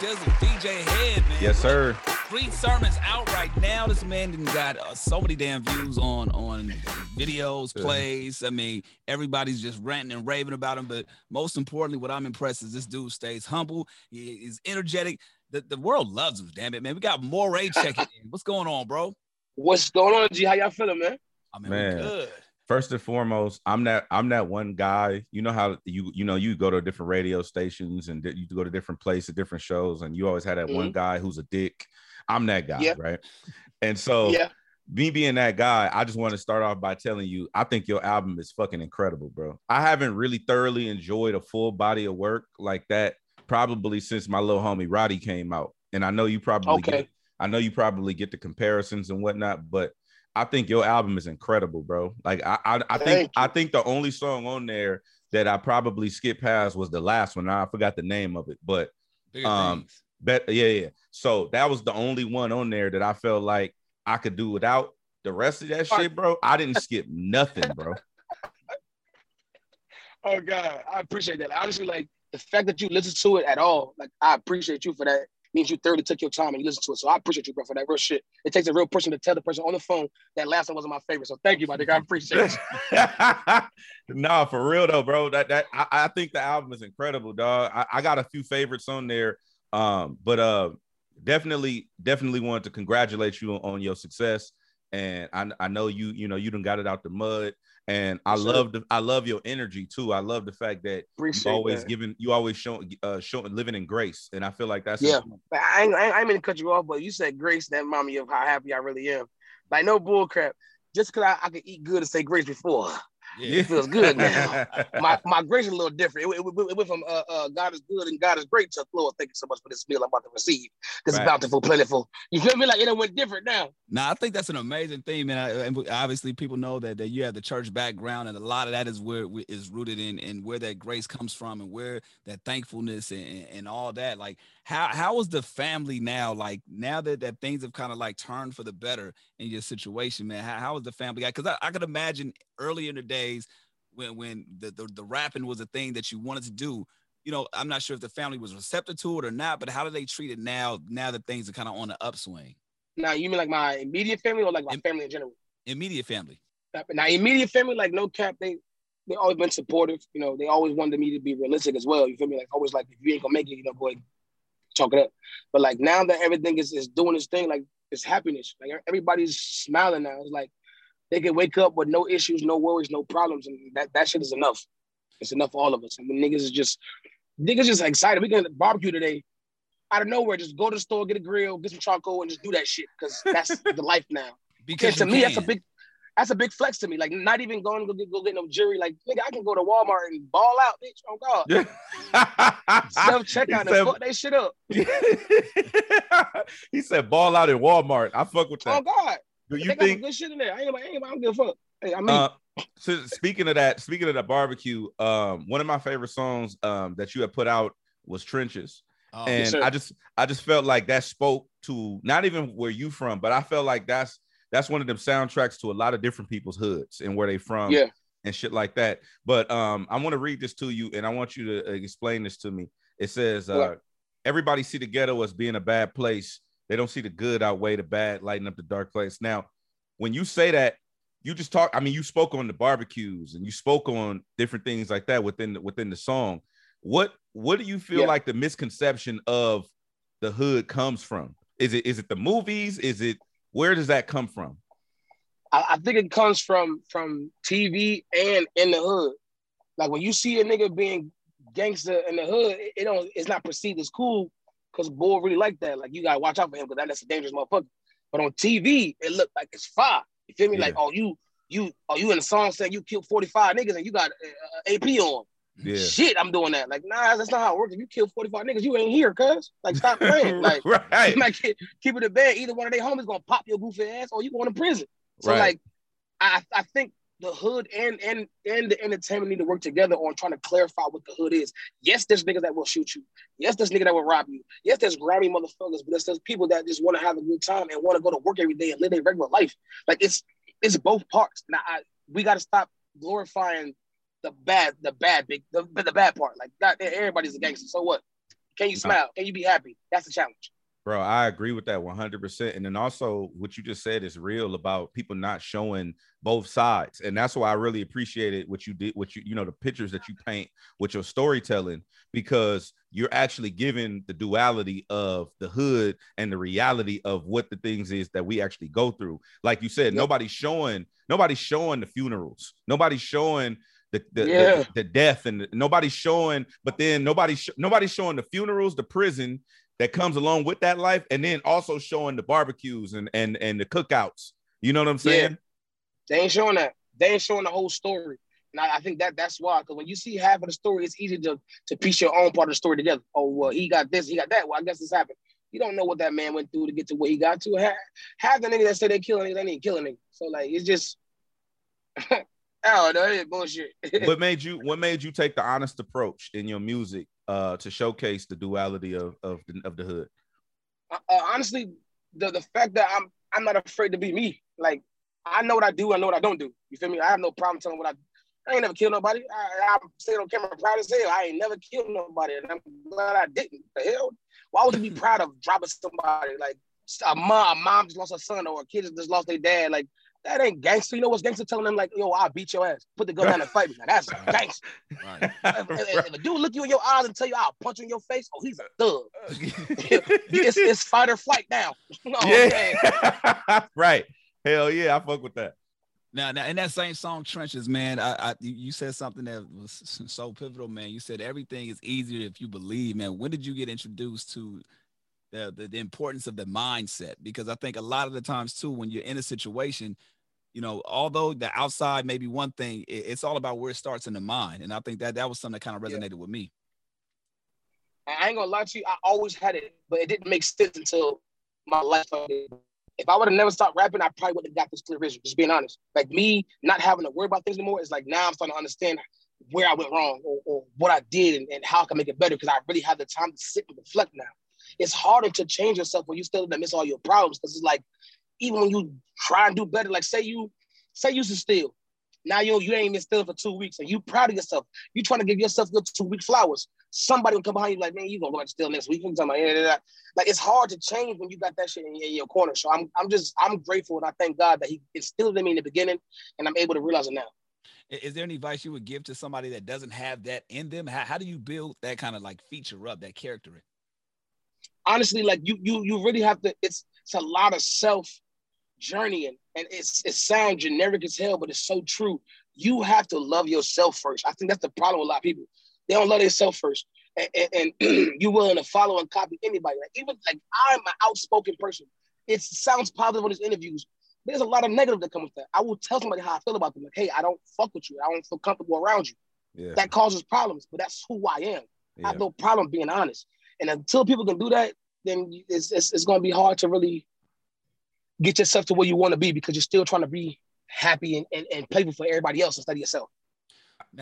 Dizzle, DJ Hed, man. Yes, sir. Street sermons out right now. This man done got uh, so many damn views on on videos, Yeah. plays. I mean, everybody's just ranting and raving about him. But most importantly, what I'm impressed is this dude stays humble. He is energetic. The, the world loves him. Damn it, man. We got Morray checking in. What's going on, bro? What's going on, G? How y'all feeling, man? I mean, Man. we good. First and foremost, I'm that I'm that one guy. You know how you you know you go to different radio stations and you go to different places, different shows, and you always had that one mm-hmm. guy who's a dick. I'm that guy, Yeah. right? And so Yeah. me being that guy, I just want to start off by telling you, I think your album is fucking incredible, bro. I haven't really thoroughly enjoyed a full body of work like that probably since my little homie Roddy came out. And I know you probably Okay. get, I know you probably get the comparisons and whatnot, but I think your album is incredible, bro. Like I I, I think Thank I think the only song on there that I probably skipped past was the last one. I forgot the name of it, but Bigger Um, things. Bet yeah, yeah. So that was the only one on there that I felt like I could do without. The rest of that shit, bro, I didn't skip nothing, bro. Oh God, I appreciate that. Honestly, like the fact that you listen to it at all, like I appreciate you for that. Means you thoroughly took your time and you listened to it. So I appreciate you, bro, for that real shit. It takes a real person to tell the person on the phone that last one wasn't my favorite. So thank you, my nigga. I appreciate it. nah, for real though, bro. That that I, I think the album is incredible, dog. I, I got a few favorites on there. Um, but uh definitely, definitely wanted to congratulate you on, on your success. And I, I know you, you know, you done got it out the mud. And I sir. love the I love your energy too. I love the fact that Appreciate you always that. giving you always showing uh showing living in grace. And I feel like that's Yeah. Like, I ain't, I ain't, mean to cut you off, but you said grace, that me of how happy I really am. Like no bull crap. Just because I, I could eat good and say grace before, Yeah. it feels good now. my my grace is a little different. It, it, it- it went from uh, uh, God is good and God is great to Lord, thank you so much for this meal I'm about to receive. This Right. bountiful, plentiful. You feel me? Like it went different now. Now, I think that's an amazing thing, man. I, and obviously, people know that, that you have the church background, and a lot of that is where it is rooted in, and where that grace comes from, and where that thankfulness and, and, and all that. Like, how how is the family now? Like now that that things have kind of like turned for the better in your situation, man. How, how is the family? Because I, I could imagine earlier in the days when when the, the the rapping was a thing that you wanted to do. You know, I'm not sure if the family was receptive to it or not, but how do they treat it now? Now that things are kind of on the upswing. Now you mean like my immediate family or like my Im- family in general? Immediate family. Now immediate family, like no cap, they they always been supportive. You know, they always wanted me to be realistic as well. You feel me? Like always like if you ain't gonna make it, you know, go ahead, chalk it up. But like now that everything is, is doing its thing, like it's happiness. Like everybody's smiling now. It's like they can wake up with no issues, no worries, no problems, and that, that shit is enough. It's enough for all of us. I mean, niggas is just niggas just excited. We can barbecue today. Out of nowhere, just go to the store, get a grill, get some charcoal, and just do that shit because that's the life now. Because to me, that's a big that's a big flex to me. Like not even going to go get, go get no jury. Like nigga, I can go to Walmart and ball out, bitch. Oh God, self checkout and fuck that shit up. he said ball out at Walmart. I fuck with oh, that. Oh. God, Do they you got some think good shit in there. I ain't, I ain't, I don't give a fuck. Hey, I mean, uh so speaking of that, speaking of that barbecue, um, one of my favorite songs um that you have put out was Trenches. Oh, and sir. I just I just felt like that spoke to not even where you from, but I felt like that's that's one of them soundtracks to a lot of different people's hoods and where they from Yeah. and shit like that. But um I want to read this to you and I want you to uh, explain this to me. It says uh everybody see the ghetto as being a bad place. They don't see the good outweigh the bad, lighting up the dark place. Now, when you say that, you just talk. I mean, you spoke on the barbecues and you spoke on different things like that within the, within the song. What what do you feel Yeah. like the misconception of the hood comes from? Is it is it the movies? Is it where does that come from? I, I think it comes from from TV and in the hood. Like when you see a nigga being gangster in the hood, it, it don't it's not perceived as cool because Bull really like that. Like you gotta watch out for him because that's a dangerous motherfucker. But on TV, it looked like it's fire. You feel me? Yeah. Like, oh, you you oh you in a song saying you killed 45 niggas and you got uh, AP on. Yeah. Shit, I'm doing that. Like, nah, that's not how it works. If you kill 45 niggas, you ain't here, cuz. Like, stop playing. Like, right. like keep, keep it in bed. Either one of their homies gonna pop your goofy ass or you going to prison. So, right. like, I, I think the hood and and and the entertainment need to work together on trying to clarify what the hood is. Yes, there's niggas that will shoot you. Yes, there's niggas that will rob you. Yes, there's grimy motherfuckers, but there's, there's people that just want to have a good time and want to go to work every day and live their regular life. Like it's it's both parts. Now I, we got to stop glorifying the bad, the bad big, the, the bad part. Like not everybody's a gangster. So what? Can you smile? Can you be happy? That's the challenge. Bro, I agree with that 100%. And then also, what you just said is real about people not showing both sides. And that's why I really appreciated what you did, what you, you know, the pictures that you paint with your storytelling, because you're actually giving the duality of the hood and the reality of what the things is that we actually go through. Like you said, yep. nobody's showing, nobody's showing the funerals, nobody's showing the the, yeah. the, the, death and nobody's showing but then nobody sh- nobody's showing the funerals the prison that comes along with that life, and then also showing the barbecues and and and the cookouts. You know what I'm saying? Yeah. They ain't showing that. They ain't showing the whole story. And I, I think that that's why, because when you see half of the story, it's easy to to piece your own part of the story together. Oh, well, he got this, he got that. Well, I guess this happened. You don't know what that man went through to get to where he got to. Half, half the niggas that say they killing niggas, they ain't killing niggas. So like, it's just. Oh, no, it bullshit. what made you what made you take the honest approach in your music uh, to showcase the duality of of the, of the hood? Uh, uh, honestly, the the fact that I'm I'm not afraid to be me. Like I know what I do, I know what I don't do. You feel me? I have no problem telling what I. I ain't never killed nobody. I, I'm saying on camera, proud as hell. I ain't never killed nobody, and I'm glad I didn't. The hell? Why would you be proud of dropping somebody? Like a mom, a mom just lost her son, or a kid just lost their dad. Like that ain't gangster. You know what's gangster? Telling them like, yo, I'll beat your ass. Put the gun down and fight me. Now that's gangster. Right. If, if, if, a dude look you in your eyes and tell you I'll punch you in your face, oh, he's a thug. it's, it's fight or flight now. Oh, yeah. right. Hell yeah, I fuck with that. Now, now, in that same song, Trenches, man, I, I, you said something that was so pivotal, man. You said everything is easier if you believe, man. When did you get introduced to the, the, the importance of the mindset? Because I think a lot of the times too, when you're in a situation, you know, although the outside may be one thing, it, it's all about where it starts in the mind. And I think that that was something that kind of resonated yeah. with me. I ain't gonna lie to you, I always had it, but it didn't make sense until my life. If I would have never stopped rapping, I probably would have got this clear vision. Just being honest, like me not having to worry about things anymore is like now I'm starting to understand where I went wrong or, or what I did and, and, how I can make it better because I really have the time to sit and reflect now. It's harder to change yourself when you still in the midst of all your problems because it's like even when you try and do better, like say you say you used to steal. Now you you ain't been stealing for two weeks and you proud of yourself. You trying to give yourself your two week flowers. Somebody will come behind you like, man, you gonna go back to steal next week. You talking about, like it's hard to change when you got that shit in, in your corner. So I'm I'm just I'm grateful and I thank God that He instilled in me in the beginning and I'm able to realize it now. Is there any advice you would give to somebody that doesn't have that in them? How, how do you build that kind of like feature up, that character? Honestly, like you you you really have to. It's it's a lot of self journeying. And it's it sounds generic as hell, but it's so true. You have to love yourself first. I think that's the problem with a lot of people. They don't love themselves first. And, and, and you willing to follow and copy anybody. Like even like I'm an outspoken person. It sounds positive on these interviews. There's a lot of negative that comes with that. I will tell somebody how I feel about them. Like, hey, I don't fuck with you. I don't feel comfortable around you. Yeah. That causes problems, but that's who I am. Yeah. I have no problem being honest. And until people can do that, then it's, it's, it's going to be hard to really get yourself to where you want to be because you're still trying to be happy and, and, and playful for everybody else instead of yourself.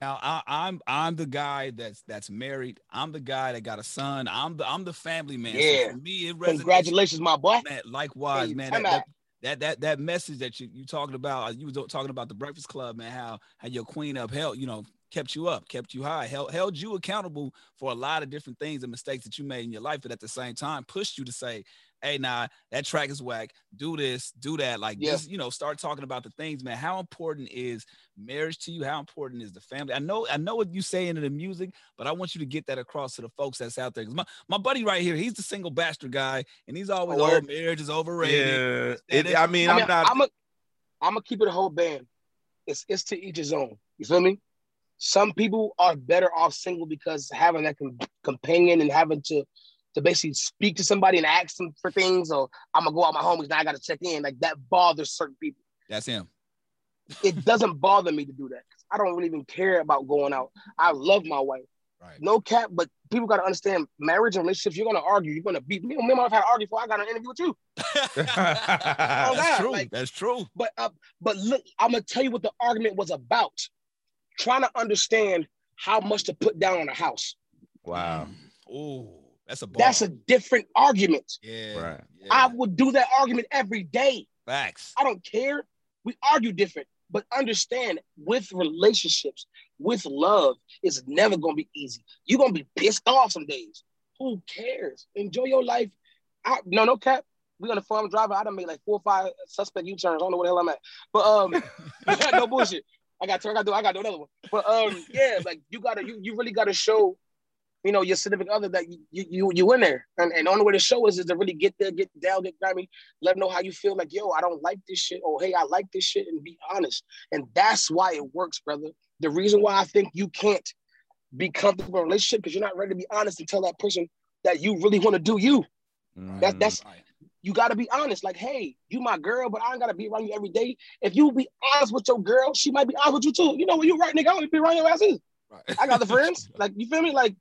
Now I, am I'm, I'm the guy that's that's married. I'm the guy that got a son. I'm the I'm the family man. Yeah. So for me, it resonates. Congratulations, my boy. Man, likewise, hey, man. That, that, that, that that message that you you talking about, uh, you was talking about the Breakfast Club, man. How how your queen upheld, you know, kept you up, kept you high, held held you accountable for a lot of different things and mistakes that you made in your life, but at the same time pushed you to say, hey, nah, that track is whack. Do this, do that. Like, yeah. just, you know, start talking about the things, man. How important is marriage to you? How important is the family? I know, I know what you say into the music, but I want you to get that across to the folks that's out there. Cause my, my buddy right here, he's the single bastard guy, and he's always, oh, oh marriage is overrated. Yeah. It, I mean, I am not. I'm a, I'm gonna keep it a whole band. It's it's to each his own. You feel me? Some people are better off single because having that com- companion and having to to basically speak to somebody and ask them for things, or I'm gonna go out my homies now I gotta check in. Like that bothers certain people. That's him. It doesn't bother me to do that. I don't really even care about going out. I love my wife. Right. No cap, but people gotta understand marriage and relationships. You're gonna argue. You're gonna beat me. Me and my wife had to argue before I got an interview with you. That's God, true. like- That's true. But uh, but look, I'm gonna tell you what the argument was about. Trying to understand how much to put down on a house. wow. Oh, that's a bar. That's a different argument. yeah. Right. yeah. I would do that argument every day. Facts. I don't care. We argue different, but understand with relationships, with love, it's never gonna be easy. You're gonna be pissed off some days. Who cares? Enjoy your life. I, no, no cap. We on the farm driving. I done made like four or five suspect U-turns. I don't know where the hell I'm at. But um no bullshit. I got to I got to I got to do another one. But um yeah, like you gotta you you really gotta show you know, your significant other that you you you, you in there. And, and the only way to show is, is to really get there, get down, get grimy, let them know how you feel like, yo, I don't like this shit, or hey, I like this shit, and be honest. And that's why it works, brother. The reason why I think you can't be comfortable in a relationship because you're not ready to be honest and tell that person that you really want to do you. That, Mm. that's you got to be honest. Like, hey, you my girl, but I ain't gotta be around you every day. If you be honest with your girl, she might be honest with you too. You know what? You right, nigga. I to be around your ass. either. Right. I got the friends. Like, you feel me? Like,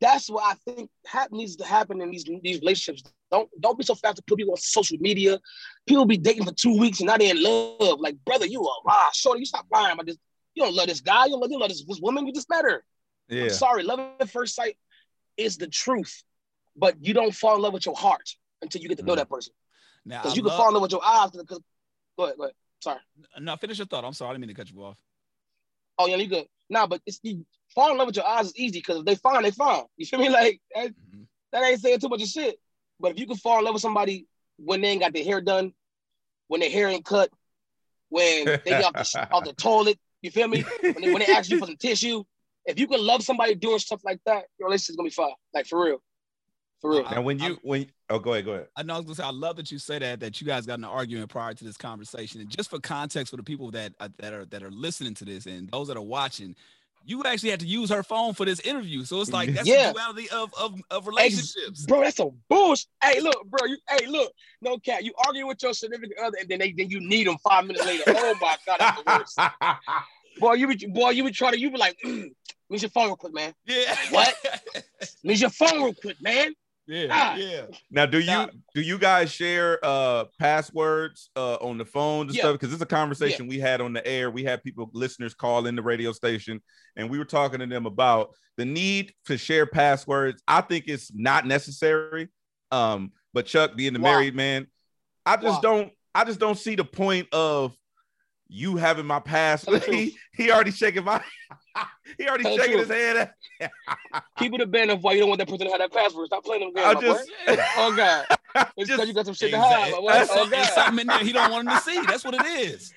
that's what I think hap- needs to happen in these these relationships. Don't don't be so fast to put people on social media. People be dating for two weeks and now they in love. Like, brother, you a lie. Shorty, you stop lying about this. You don't love this guy. You don't love, you love this, this woman. You just met her. Yeah. I'm sorry. Love at first sight is the truth, but you don't fall in love with your heart until you get to know Mm. that person. Now, Because you can fall in love with your eyes. Because go ahead, go ahead. Sorry. No, finish your thought. I'm sorry. I didn't mean to cut you off. Oh yeah, you good. Nah, but it's you fall in love with your eyes is easy because if they fine, they fine. You feel me? Like that, Mhm. that ain't saying too much of shit. But if you can fall in love with somebody when they ain't got their hair done, when their hair ain't cut, when they get off the off the toilet, you feel me? When they, when they ask you for some tissue, if you can love somebody doing stuff like that, your relationship's gonna be fine. Like for real, for real. Now, when you when oh, go ahead, go ahead. I know. I was gonna say, I love that you say that. That you guys got an argument prior to this conversation, and just for context for the people that uh, that are that are listening to this and those that are watching, you actually had to use her phone for this interview. So it's like that's Yeah. the duality of of, of relationships. Bro, that's a bullshit. Hey, look, bro. You, hey, look. No cat. You argue with your significant other, and then they then you need them five minutes later. Oh my god, that's the worst. Boy, you be boy, you be trying to. You be like, mm, use your phone real quick, man. Yeah. What? Use your phone real quick, man. Yeah. Yeah. Now, do you do you guys share uh passwords uh on the phones and Yeah. stuff? Because it's a conversation we had on the air. We had people, listeners, call in the radio station, and we were talking to them about the need to share passwords. I think it's not necessary. Um, but Chuck, being the Why? married man, I just Why? don't. I just don't see the point of you having my password. He, he already shaking my. he already Tell shaking his truth. head. Keep it a band of why you don't want that person to have that password. Stop playing them games, I my just. Oh god, it's just because you got some shit to hide. My boy. Oh god, something in there he don't want him to see. That's what it is.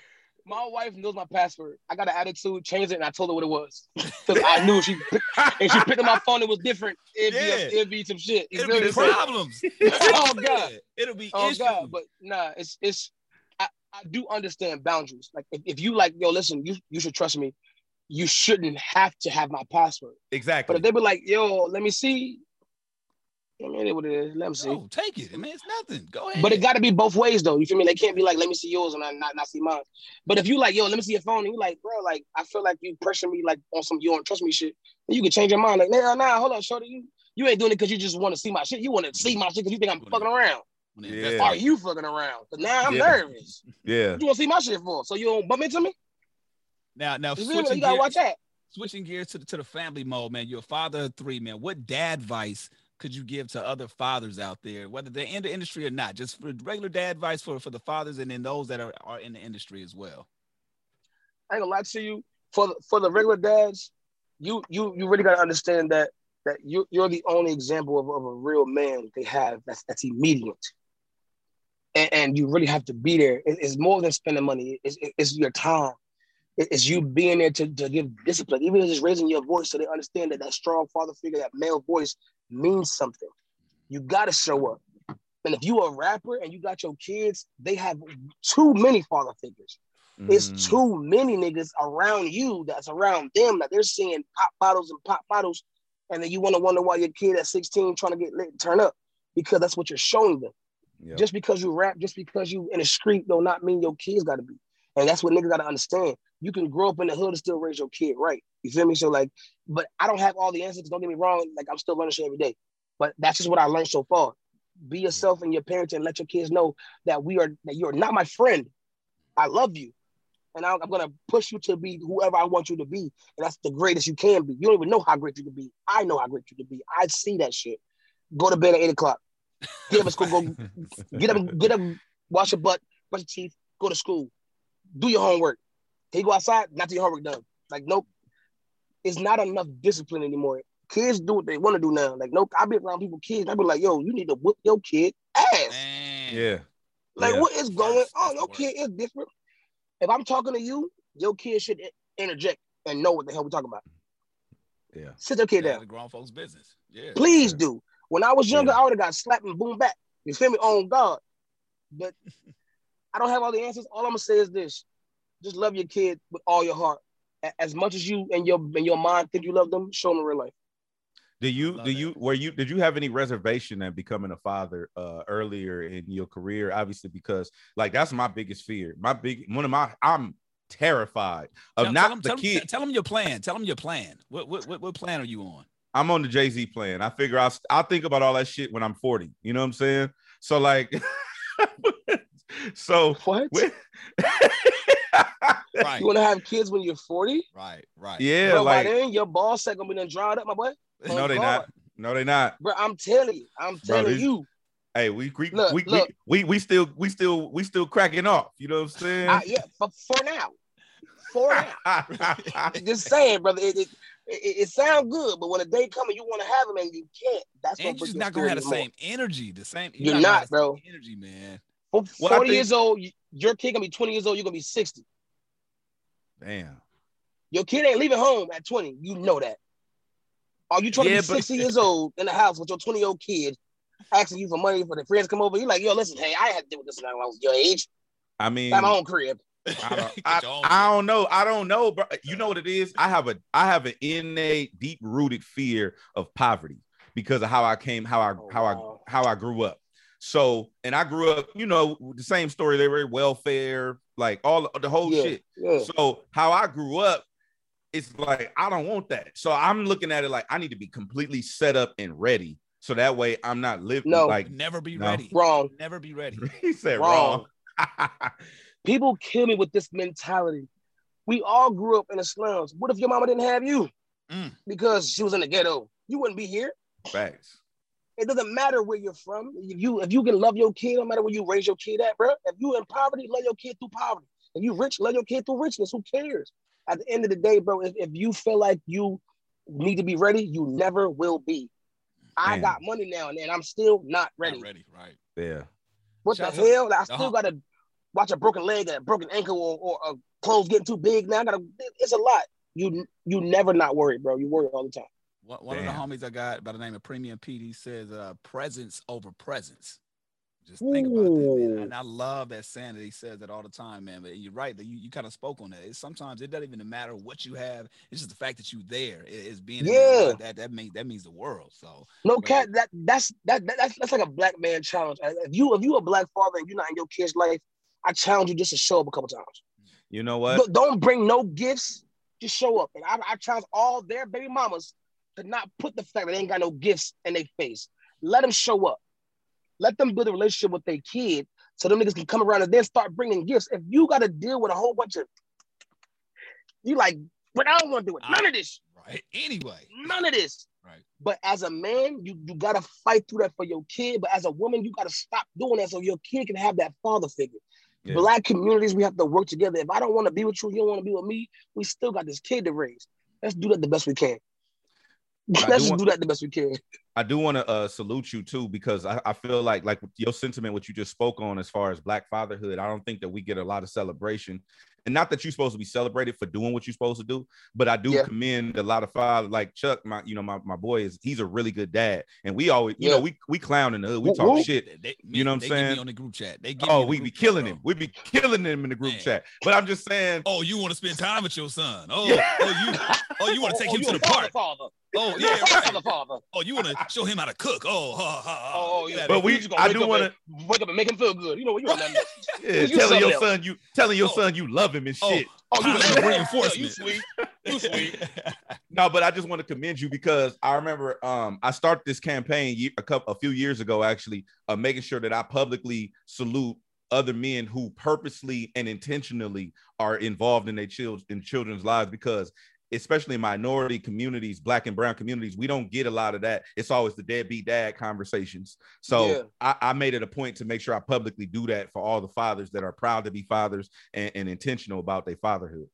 my wife knows my password. I got an attitude, changed it, and I told her what it was because I knew she and she picked up my phone. It was different. It'd be, Yeah. it'd be some shit. You It'll feel be me? So- problems. Oh, God. It'll be Oh issues. God, but nah, it's it's I, do understand boundaries. Like if, if you like, yo, listen, you you should trust me. You shouldn't have to have my password. Exactly. But if they be like, yo, let me see. I mean, it what it is. Let me see. No, take it. I mean, it's nothing. Go ahead. But it got to be both ways though. You feel me? They can't be like, let me see yours and I not, not see mine. But if you like, yo, let me see your phone, and you like, bro, like I feel like you pressure me like on some you don't trust me shit. Then you can change your mind. Like, nah, nah, hold on, shorty, you you ain't doing it because you just want to see my shit. You want to see my shit because you think I'm fucking around. When they Yeah. Are you fucking around? But now I'm Yeah. nervous. yeah. What you want to see my shit for? So you don't bump into me? Now, now You switching, You gotta gear- watch that. switching gears to the, to the family mode, man. You're a father of three, man. What dad advice could you give to other fathers out there, whether they're in the industry or not? Just for regular dad advice for, for the fathers and then those that are, are in the industry as well. I ain't gonna lie to you. For the, for the regular dads, you you you really gotta understand that that you you're the only example of, of a real man they have that's that's immediate. And, and you really have to be there. It- it's more than spending money. It's, it's your time. It- It's you being there to, to give discipline, even if it's raising your voice so they understand that that strong father figure, that male voice means something. You gotta show up. And if you're a rapper and you got your kids, they have too many father figures. It's Mm. too many niggas around you that's around them that they're seeing pop bottles and pop bottles and then you want to wonder why your kid at 16 trying to get lit and turn up because that's what you're showing them. Yeah. Just because you rap, just because you in the street, do not mean your kids got to be. And that's what niggas got to understand. You can grow up in the hood and still raise your kid right. You feel me? So like, but I don't have all the answers. Don't get me wrong. Like I'm still learning shit every day. But that's just what I learned so far. Be yourself and your parents and let your kids know that we are that you're not my friend. I love you. And I'm, I'm gonna push you to be whoever I want you to be. And that's the greatest you can be. You don't even know how great you can be. I know how great you can be. I see that shit. Go to bed at eight o'clock. Get up at school, go get up, get up, wash your butt, brush your teeth, go to school, do your homework. Can you go outside? Not do your homework done. Like, nope. It's not enough discipline anymore. Kids do what they want to do now. Like, nope, I be around people, kids. I be like, yo, you need to whip your kid ass. Man. Yeah. Like, Yeah. what is going Worse. on? That's Your kid is different. If I'm talking to you, your kid should interject and know what the hell we're talking about. Yeah. Sit your kid Yeah, down. the grown folks' business. Yeah. Please Yeah. do. When I was younger, Yeah. I would have got slapped and boom back. You feel me? On God. But I don't have all the answers. All I'm gonna say is this: just love your kid with all your heart. As much as you and your and your mind think you love them, show them real life. Do you do that. you were you did you have any reservation at becoming a father uh earlier in your career? Obviously, because like that's my biggest fear. My big one of my I'm terrified of Tell- not tell 'em- the tell 'em- kid. Tell them your plan. Tell them your plan. What, what what what plan are you on? I'm on the Jay Z plan. I figure I'll I'll think about all that shit when I'm 40. You know what I'm saying? So like, so What? with- Right. You want to have kids when you're 40? Right. Right. yeah, Bro, by like then your ball sack gonna be done dried up, my boy. no, they God. not. No, they not. Bro, I'm telling you, I'm telling these- you. Hey, we we, Look, we, look. we we we still we still we still cracking off. You know what I'm saying? I, yeah, for, for now. For now. Just saying, brother. It, it, it, it sounds good, but when the day comes and you want to have them and you can't, that's And you're just not gonna have the same energy. The same. You're have not, the same bro. Energy, man. Well, 40 think- years old, your kid gonna be 20 years old, you're gonna be 60. Damn. Your kid ain't leaving home at 20. You know that. Are you trying Yeah, to be but- 60 years old in the house with your 20 year old kid asking you for money for the friends to come over? You're like, yo, listen, hey, I had to deal with this when I was your age. I mean, my own crib. I don't, I, your own I don't know. I don't know, bro. You know what it is? I have a I have an innate, deep rooted fear of poverty because of how I came, how I Oh, how wow. I how I grew up. So, and I grew up, you know, the same story. They were welfare, like all the whole yeah, shit. yeah. So how I grew up, it's like I don't want that. So I'm looking at it like I need to be completely set up and ready. So that way I'm not living No. like Never be No. ready. Wrong. Never be ready. he said Wrong. wrong. People kill me with this mentality. We all grew up in the slums. What if your mama didn't have you? Mm. Because she was in the ghetto. You wouldn't be here. Facts. It doesn't matter where you're from. If you if you can love your kid, no matter where you raise your kid at, bro. If you in poverty, love your kid through poverty. If you rich, love your kid through richness. Who cares? At the end of the day, bro, if, if you feel like you need to be ready, you never will be. I got money now, and then. I'm still not ready. Not ready. Right. Yeah. What Shout the out to- hell? I still Uh-huh. got to watch a broken leg, a broken ankle, or, or a clothes getting too big. Now I gotta. It's a lot. You you never not worry, bro. You worry all the time. One, one of the homies I got by the name of Premium PD says uh, presence over presence. Just think about that, man. And I love that saying that he says that all the time, man. But you're right that you, you kind of spoke on that. It's, sometimes it doesn't even matter what you have. It's just the fact that you're there. It- it's being in. Yeah. that that means that means the world. So No Right. cat. That that's that, that that's that's like a black man challenge. If you if you a black father and you're not in your kid's life, I challenge you just to show up a couple times. You know what? Don't- Don't bring no gifts. Just show up. And I, I challenge all their baby mamas to not put the fact that they ain't got no gifts in their face. Let them show up. Let them build a relationship with their kid so them niggas can come around and then start bringing gifts. If you got to deal with a whole bunch of, you like, but I don't want to do it. None of this. Ah, right. Anyway. None of this. Right. But as a man, you, you gotta fight through that for your kid. But as a woman, you gotta stop doing that so your kid can have that father figure. Yeah. Black communities, we have to work together. If I don't want to be with you, you don't want to be with me. We still got this kid to raise. Let's do that the best we can. I Let's do want- do that the best we can. I do want to uh, salute you too because I, I feel like like your sentiment, what you just spoke on as far as Black fatherhood. I don't think that we get a lot of celebration and not that you're supposed to be celebrated for doing what you're supposed to do, but I do yeah. commend a lot of fathers like Chuck, my you know, my, my boy is he's a really good dad. And we always, you yeah. know, we we clown in the hood, we talk shit. They, you know what I'm saying? on the group chat. They oh, we be killing him. We be killing him in the group Man. chat. But I'm just saying. Oh, you want to spend time with your son? Oh, yeah. oh, you oh, you want to take oh, him to the park? Father. Oh yeah, right. father. Oh, you oh, want to show him how to cook? Oh, ha, ha, ha. oh, oh yeah. But we, just I do want to wake up and make him feel good. You know, what you know yeah, telling your son you telling your oh. son you love him and oh. shit. Oh, you reinforcement. you sweet. You sweet. no, but I just want to commend you because I remember um I started this campaign a couple a few years ago actually, uh, making sure that I publicly salute other men who purposely and intentionally are involved in their children in children's lives because especially minority communities, black and brown communities, we don't get a lot of that. It's always the deadbeat dad conversations. So yeah. I, I, made it a point to make sure I publicly do that for all the fathers that are proud to be fathers and, and intentional about their fatherhood.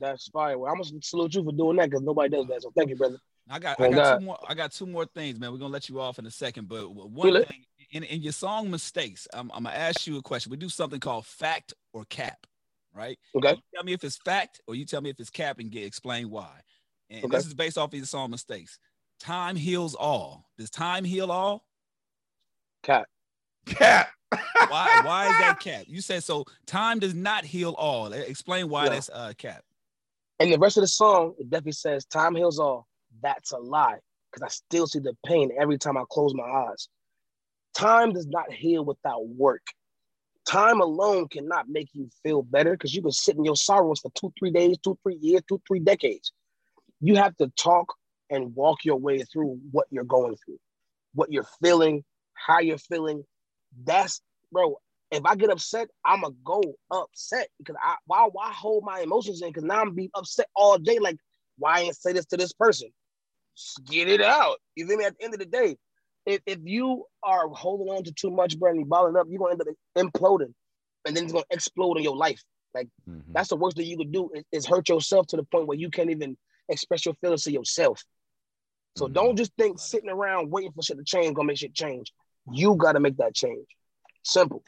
That's fine. Well, I'm gonna salute you for doing that because nobody does that. So thank you, brother. I got, I got two more. I got two more things, man. We're gonna let you off in a second, but one really? thing in, in your song mistakes, I'm, I'm gonna ask you a question. We do something called fact or cap right? Okay. You tell me if it's fact or you tell me if it's cap and get explain why. And okay. this is based off of your song mistakes. Time heals all. Does time heal all? Cap. Cap. why why is that cap? You said so time does not heal all. Explain why yeah. that's uh cap. And the rest of the song, it definitely says time heals all. That's a lie. Because I still see the pain every time I close my eyes. Time does not heal without work. Time alone cannot make you feel better because you can sit in your sorrows for two, three days, two, three years, two, three decades. You have to talk and walk your way through what you're going through, what you're feeling, how you're feeling. That's bro. If I get upset, I'ma go upset because I why why hold my emotions in? Because now I'm be upset all day. Like, why ain't say this to this person? Just get it out. You feel me? At the end of the day, if, if you are holding on to too much, bro, and you balling up, you're gonna end up imploding, and then it's gonna explode in your life. Like mm-hmm. that's the worst thing you could do is, is, hurt yourself to the point where you can't even express your feelings to yourself. So mm-hmm. don't just think sitting around waiting for shit to change gonna make shit change. You gotta make that change. Simple.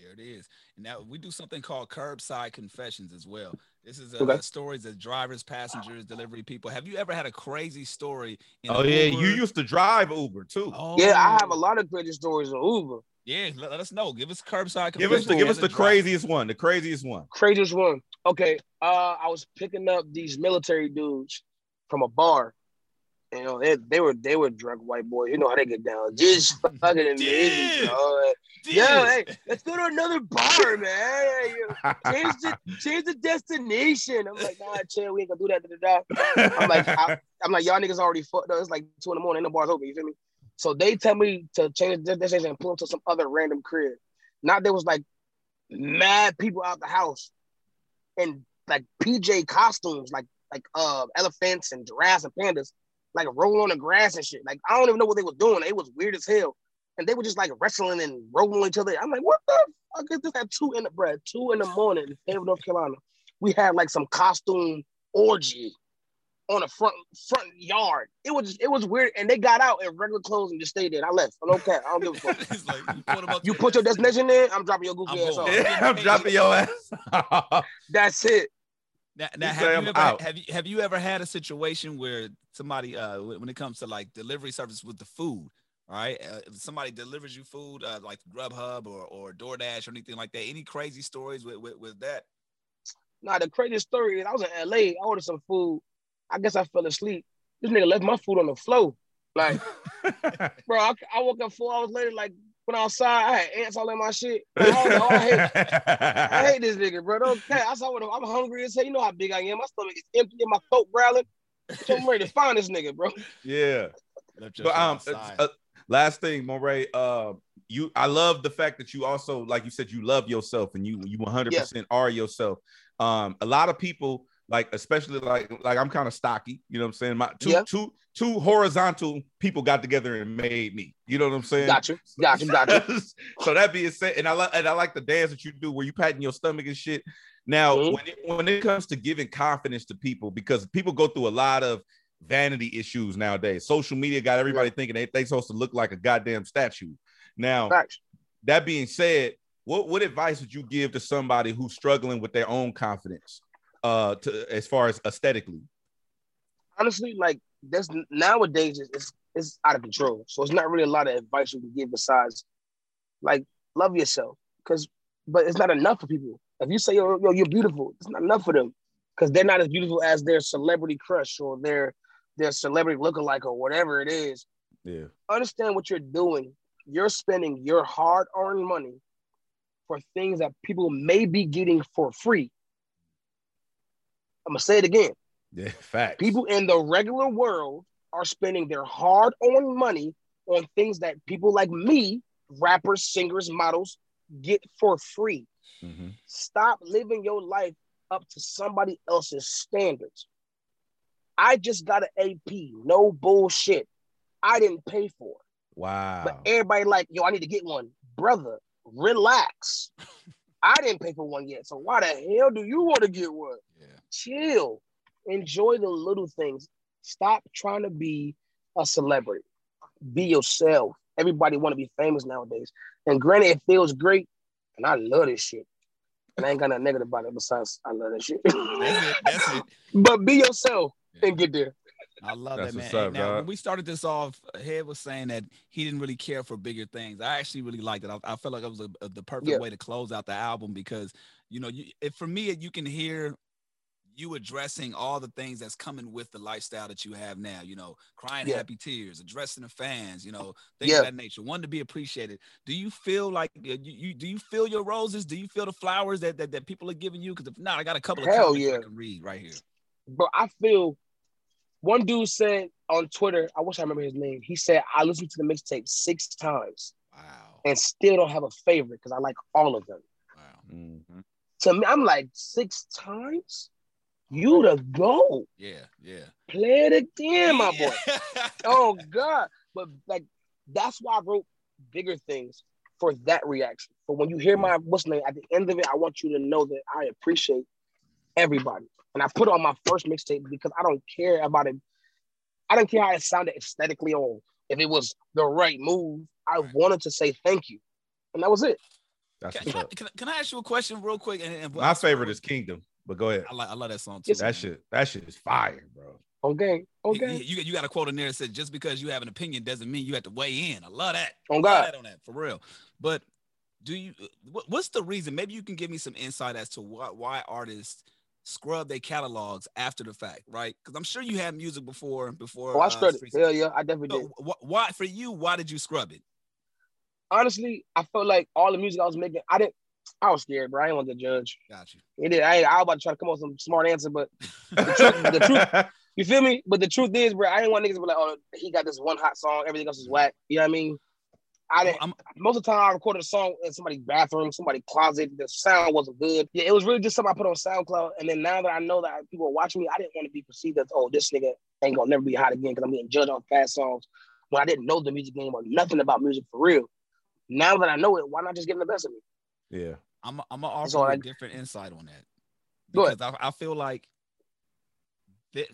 There it is. And now we do something called curbside confessions as well. This is uh, okay. stories of drivers, passengers, delivery people. Have you ever had a crazy story? oh yeah, Uber? you used to drive Uber too. Oh. Yeah, I have a lot of crazy stories on Uber. Yeah, let, let us know. Give us curbside. Give us the give us the craziest one. The craziest one. Craziest one. Okay. Uh, I was picking up these military dudes from a bar you know, they, they were they were drunk white boys. You know how they get down. Just fucking amazing. Yeah, hey, let's go to another bar, man. change the change the destination. I'm like, nah, chill. We ain't gonna do that. Da, da, da. I'm like, I, am like, y'all niggas already fucked up. It's like two in the morning. The bar's open. You feel me? So they tell me to change the destination and pull them to some other random crib. Now there was like mad people out the house and like PJ costumes, like like uh elephants and giraffes and pandas like roll on the grass and shit. Like I don't even know what they were doing. It was weird as hell. And they were just like wrestling and rolling each other. I'm like, what the fuck is this at two in the bread, two in the morning in Fayetteville, North Carolina. We had like some costume orgy on the front front yard. It was it was weird, and they got out in regular clothes and just stayed there. I left. I don't care. I don't give a fuck. like, you, put, you put your destination in. I'm dropping your goofy ass off. I'm dropping your ass. That's it. Now, now have, you ever, have you have you ever had a situation where somebody uh when it comes to like delivery service with the food, right? Uh, somebody delivers you food uh, like Grubhub or or DoorDash or anything like that. Any crazy stories with with, with that? Nah, the craziest story is I was in LA. I ordered some food. I guess I fell asleep. This nigga left my food on the floor. Like, bro, I, I woke up four hours later, like went outside. I had ants all in my shit. I, oh, I, hate, I hate this nigga, bro. Okay, I saw what I'm hungry as hell. You know how big I am. My stomach is empty and my throat growling. So I'm ready to find this nigga, bro. Yeah. But um, uh, last thing, Morray. Uh, you, I love the fact that you also, like you said, you love yourself and you, you 100 yeah. percent are yourself. Um, a lot of people like especially like like I'm kind of stocky, you know what I'm saying? My two yeah. two two horizontal people got together and made me. You know what I'm saying? Got you, got you, got you. so that being said, and I like and I like the dance that you do where you patting your stomach and shit. Now, mm-hmm. when it, when it comes to giving confidence to people, because people go through a lot of vanity issues nowadays. Social media got everybody yeah. thinking they they supposed to look like a goddamn statue. Now, Facts. that being said, what what advice would you give to somebody who's struggling with their own confidence, uh, to as far as aesthetically? Honestly, like that's nowadays it's it's out of control. So it's not really a lot of advice you can give besides like love yourself. Cause but it's not enough for people. If you say yo, yo you're beautiful, it's not enough for them because they're not as beautiful as their celebrity crush or their their celebrity lookalike or whatever it is. Yeah. Understand what you're doing. You're spending your hard-earned money for things that people may be getting for free. I'm gonna say it again. Yeah, fact. People in the regular world are spending their hard-earned money on things that people like me, rappers, singers, models, get for free. Mm-hmm. Stop living your life up to somebody else's standards. I just got an AP, no bullshit. I didn't pay for it. Wow. But everybody like, yo, I need to get one. Brother, relax. I didn't pay for one yet. So why the hell do you want to get one? Yeah. Chill. Enjoy the little things. Stop trying to be a celebrity. Be yourself. Everybody want to be famous nowadays. And granted, it feels great. And I love this shit. And I ain't got nothing negative about it besides I love that shit. That's it. That's it. but be yourself yeah. and get there. I love That's that, man. Up, now, when we started this off, Hed was saying that he didn't really care for bigger things. I actually really liked it. I, I felt like it was a, a, the perfect yeah. way to close out the album because, you know, you, if, for me, you can hear you addressing all the things that's coming with the lifestyle that you have now, you know, crying yeah. happy tears, addressing the fans, you know, things yeah. of that nature. One to be appreciated. Do you feel like uh, you, you do you feel your roses? Do you feel the flowers that that, that people are giving you? Because if not, I got a couple of Hell yeah. I can read right here. But I feel one dude said on Twitter, I wish I remember his name. He said, I listened to the mixtape six times. Wow. And still don't have a favorite because I like all of them. Wow. Mm-hmm. To me, I'm like, six times? You to go. Yeah, yeah. Play it again, my boy. oh God. But like that's why I wrote bigger things for that reaction. But when you hear my what's name at the end of it, I want you to know that I appreciate everybody. And I put on my first mixtape because I don't care about it. I don't care how it sounded aesthetically or if it was the right move. I wanted to say thank you. And that was it. That's can, can, I, can, can, I, ask you a question real quick? And, and my favorite is Kingdom. But go ahead. I like I love that song too. That shit, that shit is fire, bro. Okay. Okay. You, you, you, got a quote in there that said just because you have an opinion doesn't mean you have to weigh in. I love that. Oh, on God. That on that for real. But do you what's the reason? Maybe you can give me some insight as to why why artists scrub their catalogs after the fact, right? Because I'm sure you had music before before. Oh, I uh, scrubbed uh, it. Hell yeah, I definitely so did. Why for you? Why did you scrub it? Honestly, I felt like all the music I was making, I didn't. I was scared, bro. I didn't want to judge. Got you. It did. I, I was about to try to come up with some smart answer, but the truth, the truth, you feel me? But the truth is, bro, I didn't want niggas to be like, oh, he got this one hot song, everything else is whack. You know what I mean? I didn't. I'm, most of the time, I recorded a song in somebody's bathroom, somebody's closet. The sound wasn't good. Yeah, it was really just something I put on SoundCloud. And then now that I know that people are watching me, I didn't want to be perceived as, oh, this nigga ain't gonna never be hot again because I'm getting judged on fast songs when I didn't know the music game or nothing about music for real. Now that I know it, why not just get the best of me? Yeah. I'm I'm gonna offer so a different insight on that because I, I feel like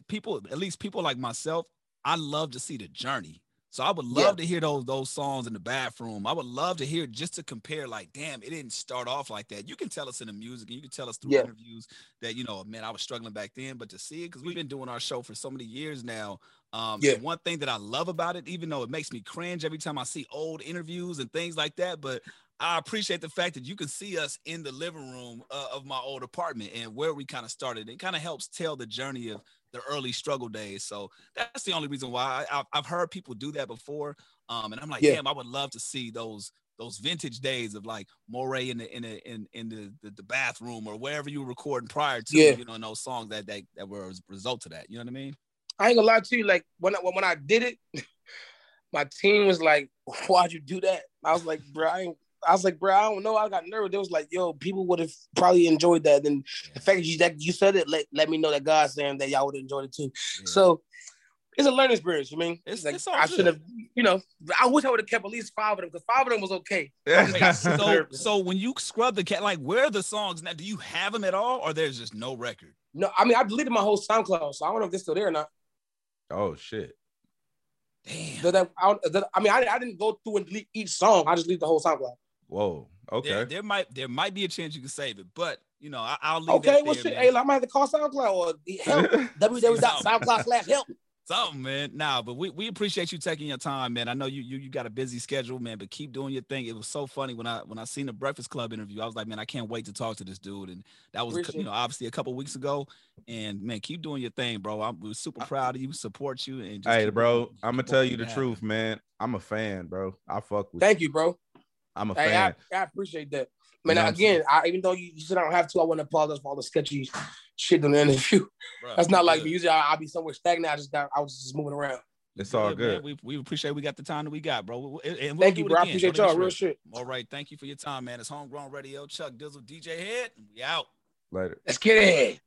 people, at least people like myself, I love to see the journey. So I would love yeah. to hear those those songs in the bathroom. I would love to hear just to compare, like, damn, it didn't start off like that. You can tell us in the music, and you can tell us through yeah. interviews that you know, man, I was struggling back then. But to see it, because we've been doing our show for so many years now. Um, yeah. one thing that I love about it, even though it makes me cringe every time I see old interviews and things like that, but I appreciate the fact that you can see us in the living room uh, of my old apartment and where we kind of started. It kind of helps tell the journey of the early struggle days. So that's the only reason why I, have heard people do that before. Um, and I'm like, yeah. damn, I would love to see those those vintage days of like Morray in the in the in, in the, the, the bathroom or wherever you were recording prior to yeah. you know those songs that, that that were a result of that. You know what I mean? I ain't gonna lie to you. Like when I, when I did it, my team was like, "Why'd you do that?" I was like, "Bro, I ain't, I was like, bro, I don't know. I got nervous. It was like, yo, people would have probably enjoyed that. And the fact that you, that you said it, let, let me know that God's saying that y'all would enjoy it too. Yeah. So it's a learning experience. You mean it's, like it's I should have, you know, I wish I would have kept at least five of them because five of them was okay. so, so when you scrub the cat, like where are the songs now? Do you have them at all, or there's just no record? No, I mean I deleted my whole SoundCloud, so I don't know if they're still there or not. Oh shit. Damn. That, I, that- I mean, I, I didn't go through and delete each song. I just delete the whole SoundCloud. Whoa. Okay. There, there might there might be a chance you can save it, but you know I, I'll leave Okay, that well, there, shit. Hey, I might have to call SoundCloud or help. www.soundcloud slash help. Something, man. Nah, but we, we appreciate you taking your time, man. I know you, you you got a busy schedule, man, but keep doing your thing. It was so funny when I when I seen the Breakfast Club interview. I was like, man, I can't wait to talk to this dude. And that was Appreciate you know obviously a couple weeks ago. And man, keep doing your thing, bro. I'm we're super proud of you, support you, and just Hey, bro, I'm gonna tell you the happen. truth, man. I'm a fan, bro. I fuck with. Thank you, bro. I'm a Hey, fan. I, I appreciate that. Man, know what I'm again, I, even though you, you said I don't have to, I want to apologize for all the sketchy shit in the interview. Bro, That's not like good. me. Usually I, I'll be somewhere stagnant. I just got, I was just moving around. It's all man. good. We, we appreciate we got the time that we got, bro. And and we'll Thank you, it bro. I again. appreciate Don't y'all. Real shit. All right, thank you for your time, man. It's Homegrown Radio. Chuck Dizzle, DJ Hed. We out. Later. Let's get it.